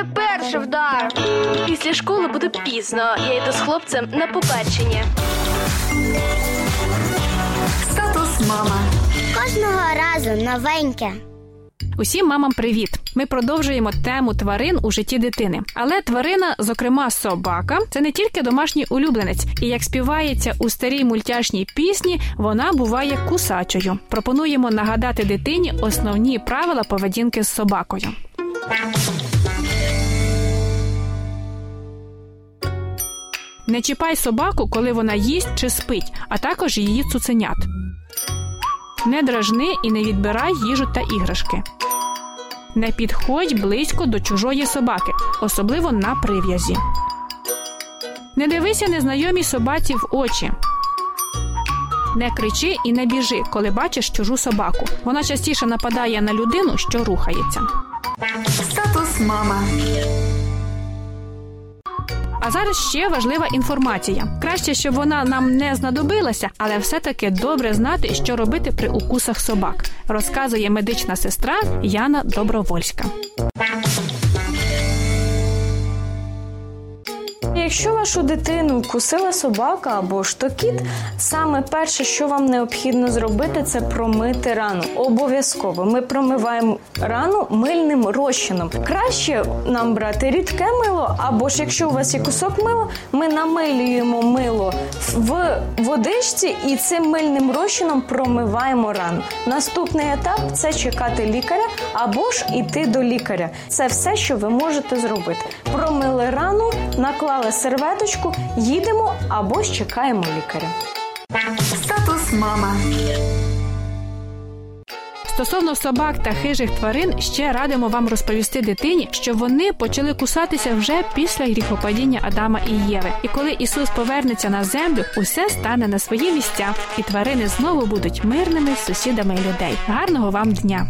мене перший вдар. Після школи буде пізно. Я йду з хлопцем на побачення. Статус мама. Кожного разу новеньке. Усім мамам привіт! Ми продовжуємо тему тварин у житті дитини. Але тварина, зокрема собака, це не тільки домашній улюбленець, і як співається у старій мультяшній пісні, вона буває кусачою. Пропонуємо нагадати дитині основні правила поведінки з собакою. Не чіпай собаку, коли вона їсть чи спить, а також її цуценят. Не дражни і не відбирай їжу та іграшки. Не підходь близько до чужої собаки, особливо на прив'язі. Не дивися незнайомій собаці в очі. Не кричи і не біжи, коли бачиш чужу собаку. Вона частіше нападає на людину, що рухається. Статус мама. А зараз ще важлива інформація. Краще, щоб вона нам не знадобилася, але все-таки добре знати, що робити при укусах собак, розказує медична сестра Яна Добровольська. Якщо вашу дитину вкусила собака або штокіт, саме перше, що вам необхідно зробити, це промити рану. Обов'язково ми промиваємо рану мильним розчином. Краще нам брати рідке мило, або ж якщо у вас є кусок мила, ми намилюємо мило в водичці і цим мильним розчином промиваємо рану. Наступний етап це чекати лікаря або ж іти до лікаря. Це все, що ви можете зробити. Промили рану, наклали серветочку, їдемо або ж чекаємо лікаря. Статус мама. Стосовно собак та хижих тварин, ще радимо вам розповісти дитині, що вони почали кусатися вже після гріхопадіння Адама і Єви. І коли Ісус повернеться на землю, усе стане на свої місця, і тварини знову будуть мирними сусідами людей. Гарного вам дня!